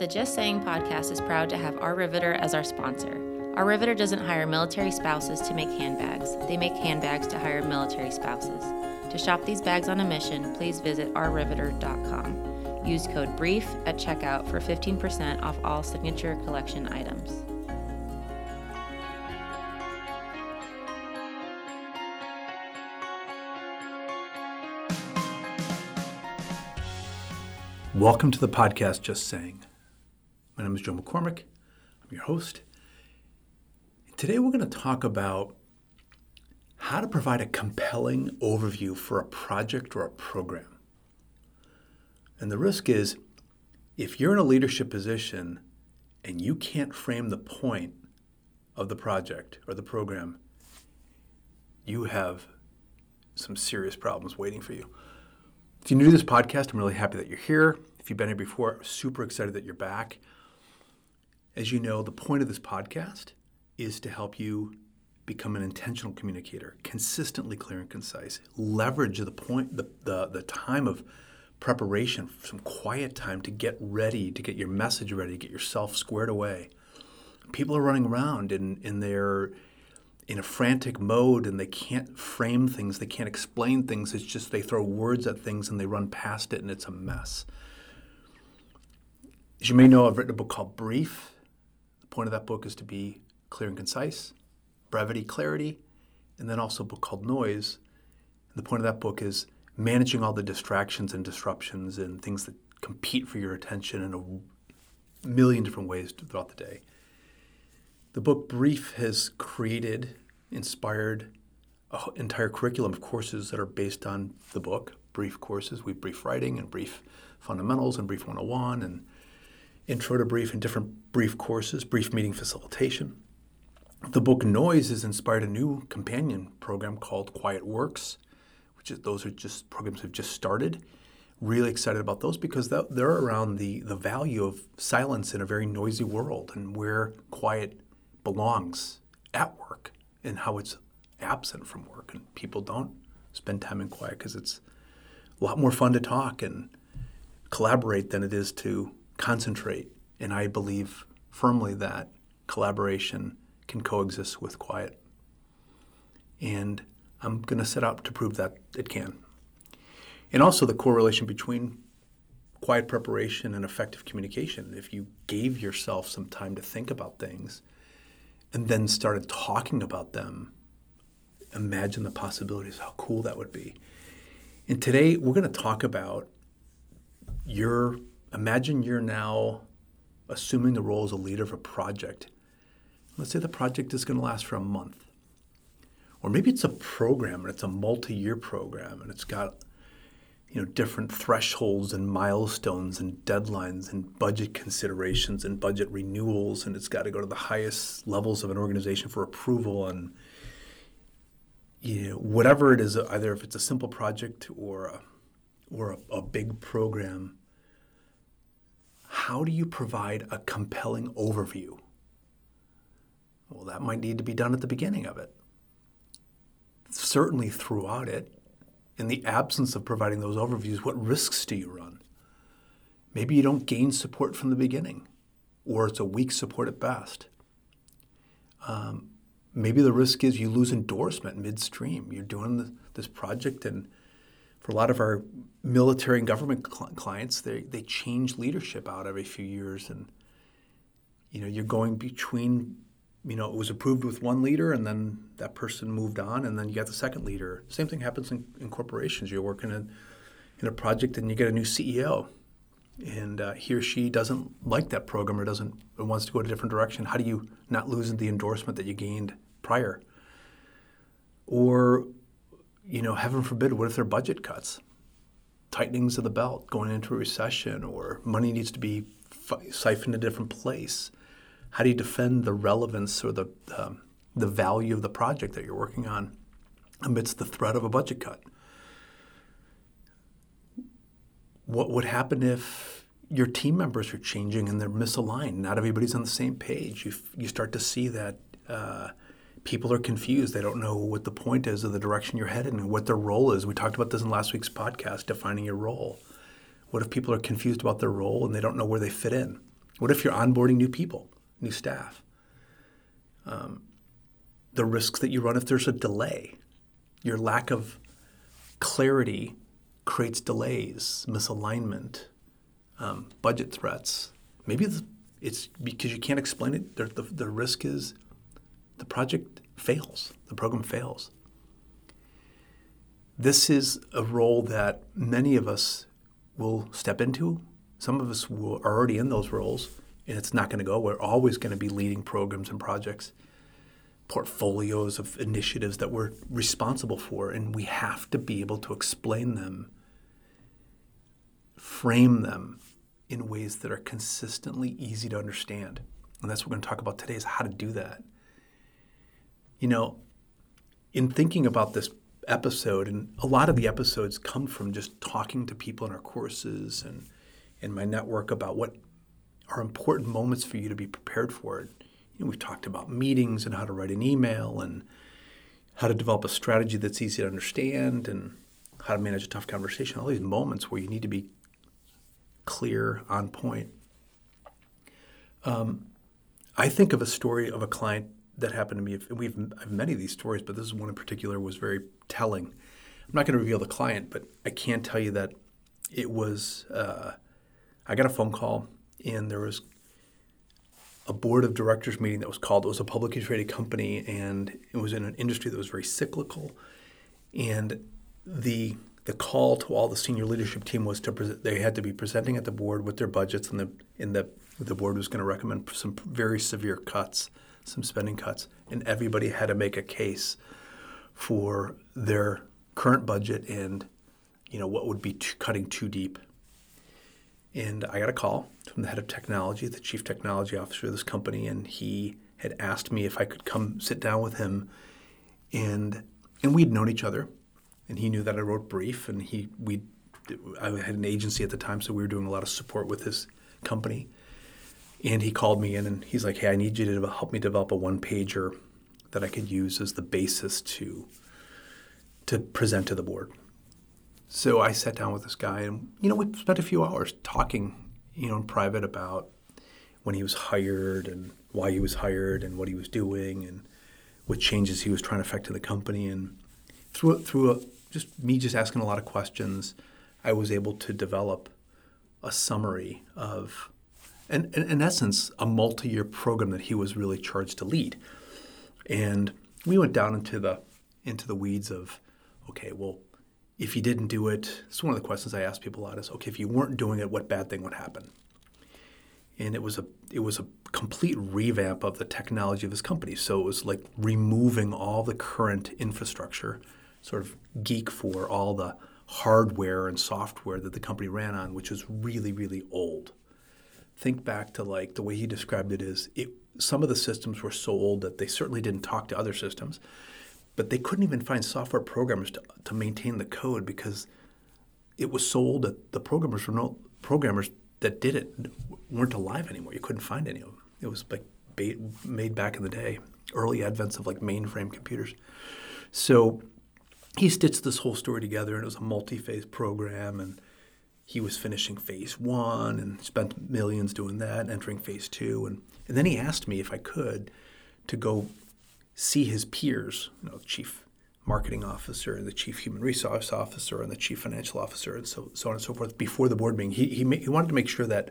The Just Saying podcast is proud to have Our Riveter as our sponsor. Our Riveter doesn't hire military spouses to make handbags, they make handbags to hire military spouses. To shop these bags on a mission, please visit ourriveter.com. Use code BRIEF at checkout for 15% off all signature collection items. Welcome to the podcast Just Saying. My name is Joe McCormick. I'm your host. Today we're going to talk about how to provide a compelling overview for a project or a program. And the risk is if you're in a leadership position and you can't frame the point of the project or the program, you have some serious problems waiting for you. If you're new to this podcast, I'm really happy that you're here. If you've been here before, super excited that you're back. As you know, the point of this podcast is to help you become an intentional communicator, consistently clear and concise. Leverage the point, the, the, the time of preparation, some quiet time to get ready, to get your message ready, to get yourself squared away. People are running around in, in their in a frantic mode and they can't frame things, they can't explain things. It's just they throw words at things and they run past it and it's a mess. As you may know, I've written a book called Brief. Point of that book is to be clear and concise, brevity, clarity, and then also a book called Noise. And the point of that book is managing all the distractions and disruptions and things that compete for your attention in a million different ways throughout the day. The book Brief has created, inspired an entire curriculum of courses that are based on the book. Brief courses, we brief writing and brief fundamentals and brief 101 and intro to brief and different brief courses, brief meeting facilitation. The book Noise has inspired a new companion program called Quiet Works, which is those are just programs have just started. Really excited about those because they're around the the value of silence in a very noisy world and where quiet belongs at work and how it's absent from work. And people don't spend time in quiet because it's a lot more fun to talk and collaborate than it is to concentrate. And I believe firmly that collaboration can coexist with quiet. And I'm going to set out to prove that it can. And also the correlation between quiet preparation and effective communication. If you gave yourself some time to think about things, and then started talking about them, imagine the possibilities, how cool that would be. And today we're going to talk about your, imagine you're now assuming the role as a leader of a project. Let's say the project is going to last for a month. Or maybe it's a program and it's a multi year program and it's got you know different thresholds and milestones and deadlines and budget considerations and budget renewals and it's got to go to the highest levels of an organization for approval and you know whatever it is either if it's a simple project or a, or a, a big program how do you provide a compelling overview well that might need to be done at the beginning of it certainly throughout it in the absence of providing those overviews, what risks do you run? Maybe you don't gain support from the beginning, or it's a weak support at best. Um, maybe the risk is you lose endorsement midstream. You're doing this project, and for a lot of our military and government cl- clients, they, they change leadership out every few years, and you know you're going between you know, it was approved with one leader and then that person moved on and then you got the second leader. Same thing happens in, in corporations. You're working in, in a project and you get a new CEO and uh, he or she doesn't like that program or doesn't or wants to go a different direction. How do you not lose the endorsement that you gained prior? Or, you know, heaven forbid, what if there are budget cuts? Tightenings of the belt going into a recession or money needs to be siphoned a different place how do you defend the relevance or the, um, the value of the project that you're working on amidst the threat of a budget cut? What would happen if your team members are changing and they're misaligned? Not everybody's on the same page. You, you start to see that uh, people are confused. They don't know what the point is of the direction you're headed and what their role is. We talked about this in last week's podcast, defining your role. What if people are confused about their role and they don't know where they fit in? What if you're onboarding new people, new staff? Um, the risks that you run if there's a delay. Your lack of clarity creates delays, misalignment, um, budget threats. Maybe it's because you can't explain it. The, the, the risk is the project fails, the program fails. This is a role that many of us will step into. Some of us will, are already in those roles, and it's not going to go. We're always going to be leading programs and projects, portfolios of initiatives that we're responsible for, and we have to be able to explain them, frame them in ways that are consistently easy to understand. And that's what we're going to talk about today is how to do that. You know, in thinking about this episode, and a lot of the episodes come from just talking to people in our courses and in my network about what are important moments for you to be prepared for. You know, we've talked about meetings and how to write an email and how to develop a strategy that's easy to understand and how to manage a tough conversation. All these moments where you need to be clear, on point. Um, I think of a story of a client that happened to me. We've I have many of these stories, but this is one in particular was very telling. I'm not going to reveal the client, but I can tell you that it was. Uh, I got a phone call, and there was a board of directors meeting that was called. It was a publicly traded company, and it was in an industry that was very cyclical. And the the call to all the senior leadership team was to present. They had to be presenting at the board with their budgets, and the in the the board was going to recommend some very severe cuts some spending cuts, and everybody had to make a case for their current budget and you know what would be too, cutting too deep. And I got a call from the head of technology, the chief technology officer of this company, and he had asked me if I could come sit down with him, and and we'd known each other, and he knew that I wrote brief, and he we I had an agency at the time, so we were doing a lot of support with his company, and he called me in and he's like, "Hey, I need you to help me develop a one pager that I could use as the basis to to present to the board." So I sat down with this guy, and you know, we spent a few hours talking, you know, in private about when he was hired and why he was hired and what he was doing and what changes he was trying to affect to the company. And through through a, just me just asking a lot of questions, I was able to develop a summary of and, in essence, a multi-year program that he was really charged to lead. And we went down into the into the weeds of, okay, well, if you didn't do it, it's one of the questions I ask people a lot is, okay, if you weren't doing it, what bad thing would happen? And it was a it was a complete revamp of the technology of his company. So it was like removing all the current infrastructure, sort of geek for all the hardware and software that the company ran on, which was really, really old think back to like the way he described it is it, some of the systems were so old that they certainly didn't talk to other systems, but they couldn't even find software programmers to, to maintain the code because it was so old that the programmers were no programmers that did it weren't alive anymore. You couldn't find any of them. It was like made back in the day, early advents of like mainframe computers. So he stitched this whole story together, and it was a multi-phase program and he was finishing phase one and spent millions doing that, entering phase two. And, and then he asked me if I could to go see his peers, you know, the chief marketing officer and the chief human resource officer and the chief financial officer and so, so on and so forth before the board meeting. He, he, he wanted to make sure that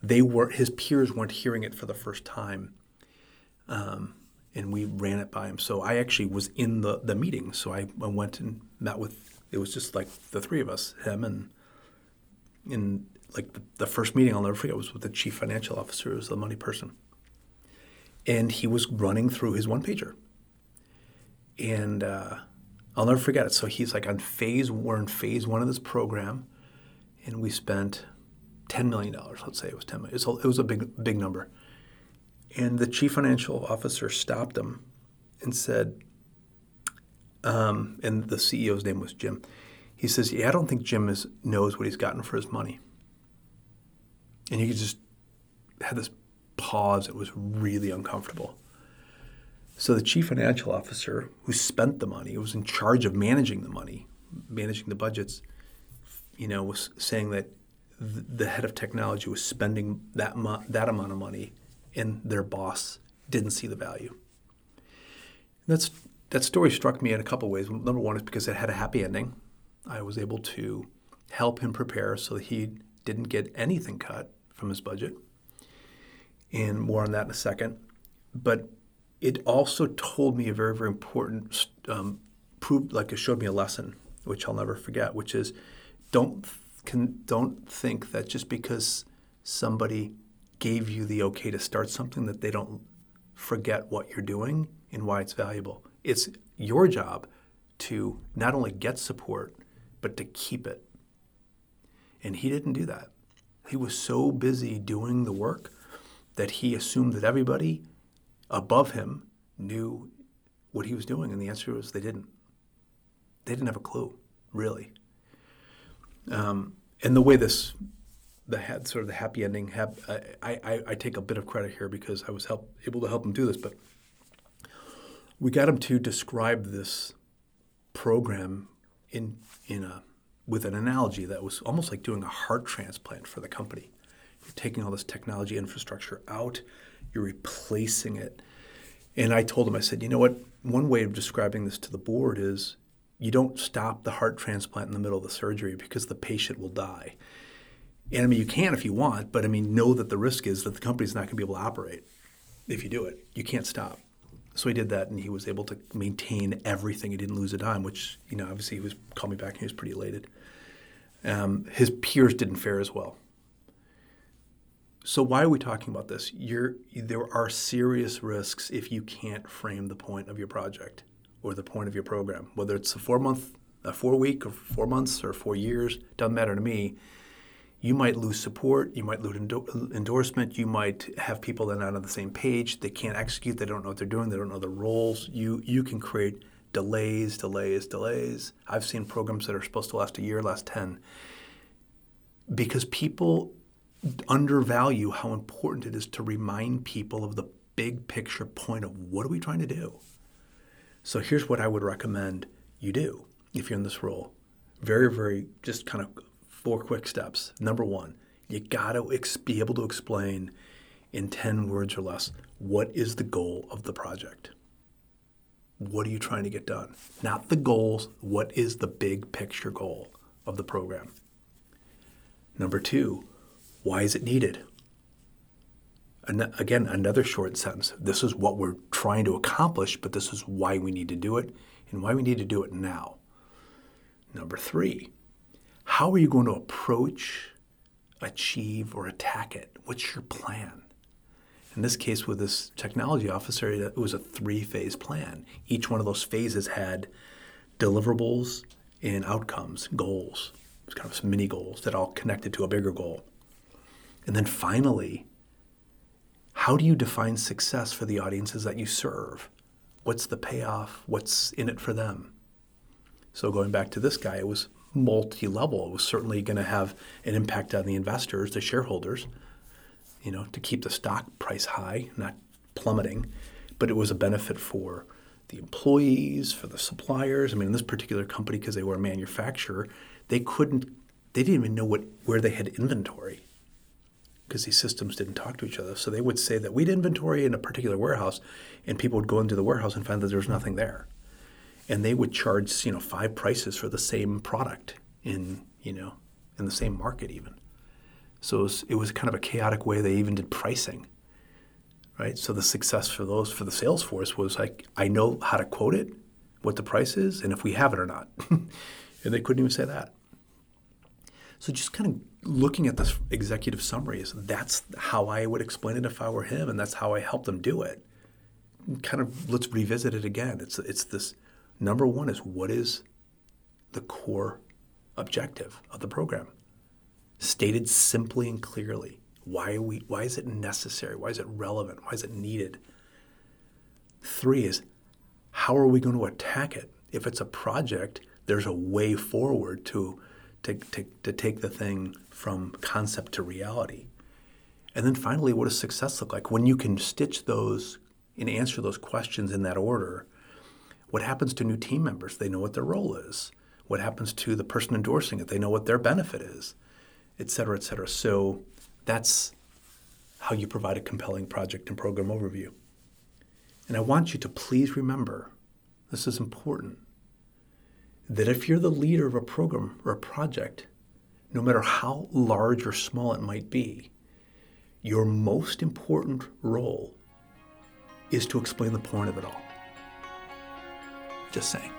they were his peers weren't hearing it for the first time. Um, and we ran it by him. So I actually was in the, the meeting. So I, I went and met with, it was just like the three of us, him and in like the, the, first meeting I'll never forget was with the chief financial officer, who was the money person, and he was running through his one pager, and uh, I'll never forget it. So he's like on phase we're in phase one of this program, and we spent ten million dollars. Let's say it was ten million. It was a, it was a big big number, and the chief financial officer stopped him and said, um, and the CEO's name was Jim he says, Yeah, I don't think Jim is, knows what he's gotten for his money. And he just had this pause that was really uncomfortable. So the chief financial officer who spent the money, who was in charge of managing the money, managing the budgets, you know, was saying that the head of technology was spending that mo- that amount of money, and their boss didn't see the value. That's that story struck me in a couple ways. Number one is because it had a happy ending. I was able to help him prepare so that he didn't get anything cut from his budget. And more on that in a second. But it also told me a very, very important, um, proved like it showed me a lesson, which I'll never forget, which is don't can, don't think that just because somebody gave you the okay to start something that they don't forget what you're doing and why it's valuable. It's your job to not only get support, but to keep it. And he didn't do that. He was so busy doing the work that he assumed that everybody above him knew what he was doing. And the answer was they didn't. They didn't have a clue, really. Um, and the way this, the sort of the happy ending, hap, I, I, I take a bit of credit here because I was help, able to help him do this, but we got him to describe this program in in a with an analogy that was almost like doing a heart transplant for the company. You're taking all this technology infrastructure out, you're replacing it. And I told him, I said, you know what? One way of describing this to the board is you don't stop the heart transplant in the middle of the surgery because the patient will die. And I mean, you can if you want, but I mean, know that the risk is that the company's not going to be able to operate if you do it. You can't stop. So he did that, and he was able to maintain everything. He didn't lose a dime, which you know, obviously, he was called me back, and he was pretty elated. Um, his peers didn't fare as well. So why are we talking about this? You're, there are serious risks if you can't frame the point of your project or the point of your program, whether it's a four month, a four week, or four months, or four years. Doesn't matter to me you might lose support, you might lose endo- endorsement, you might have people that are not on the same page, they can't execute, they don't know what they're doing, they don't know their roles. You you can create delays, delays, delays. I've seen programs that are supposed to last a year last 10 because people undervalue how important it is to remind people of the big picture point of what are we trying to do. So here's what I would recommend you do if you're in this role. Very, very just kind of four quick steps. Number one, you got to ex- be able to explain in 10 words or less what is the goal of the project? What are you trying to get done? Not the goals, what is the big picture goal of the program? Number two, why is it needed? Again, another short sentence. This is what we're trying to accomplish, but this is why we need to do it and why we need to do it now. Number three, how are you going to approach, achieve, or attack it? What's your plan? In this case, with this technology officer, it was a three phase plan. Each one of those phases had deliverables and outcomes, goals. It was kind of some mini goals that all connected to a bigger goal. And then finally, how do you define success for the audiences that you serve? What's the payoff? What's in it for them? So going back to this guy, it was multi-level. It was certainly going to have an impact on the investors, the shareholders, you know, to keep the stock price high, not plummeting. But it was a benefit for the employees, for the suppliers. I mean, in this particular company, because they were a manufacturer, they couldn't, they didn't even know what where they had inventory because these systems didn't talk to each other. So they would say that we had inventory in a particular warehouse, and people would go into the warehouse and find that there was nothing there and they would charge you know five prices for the same product in you know in the same market even. So it was, it was kind of a chaotic way they even did pricing. Right. So the success for those for the sales force was like I know how to quote it, what the price is, and if we have it or not. and they couldn't even say that. So just kind of looking at this executive summary is that's how I would explain it if I were him, and that's how I help them do it. Kind of let's revisit it again. It's it's this Number one is what is the core objective of the program? Stated simply and clearly. Why, we, why is it necessary? Why is it relevant? Why is it needed? Three is how are we going to attack it? If it's a project, there's a way forward to, to, to, to take the thing from concept to reality. And then finally, what does success look like? When you can stitch those and answer those questions in that order, what happens to new team members? They know what their role is. What happens to the person endorsing it? They know what their benefit is. et cetera, et cetera. So that's how you provide a compelling project and program overview. And I want you to please remember this is important that if you're the leader of a program or a project, no matter how large or small it might be, your most important role is to explain the point of it all. Just saying.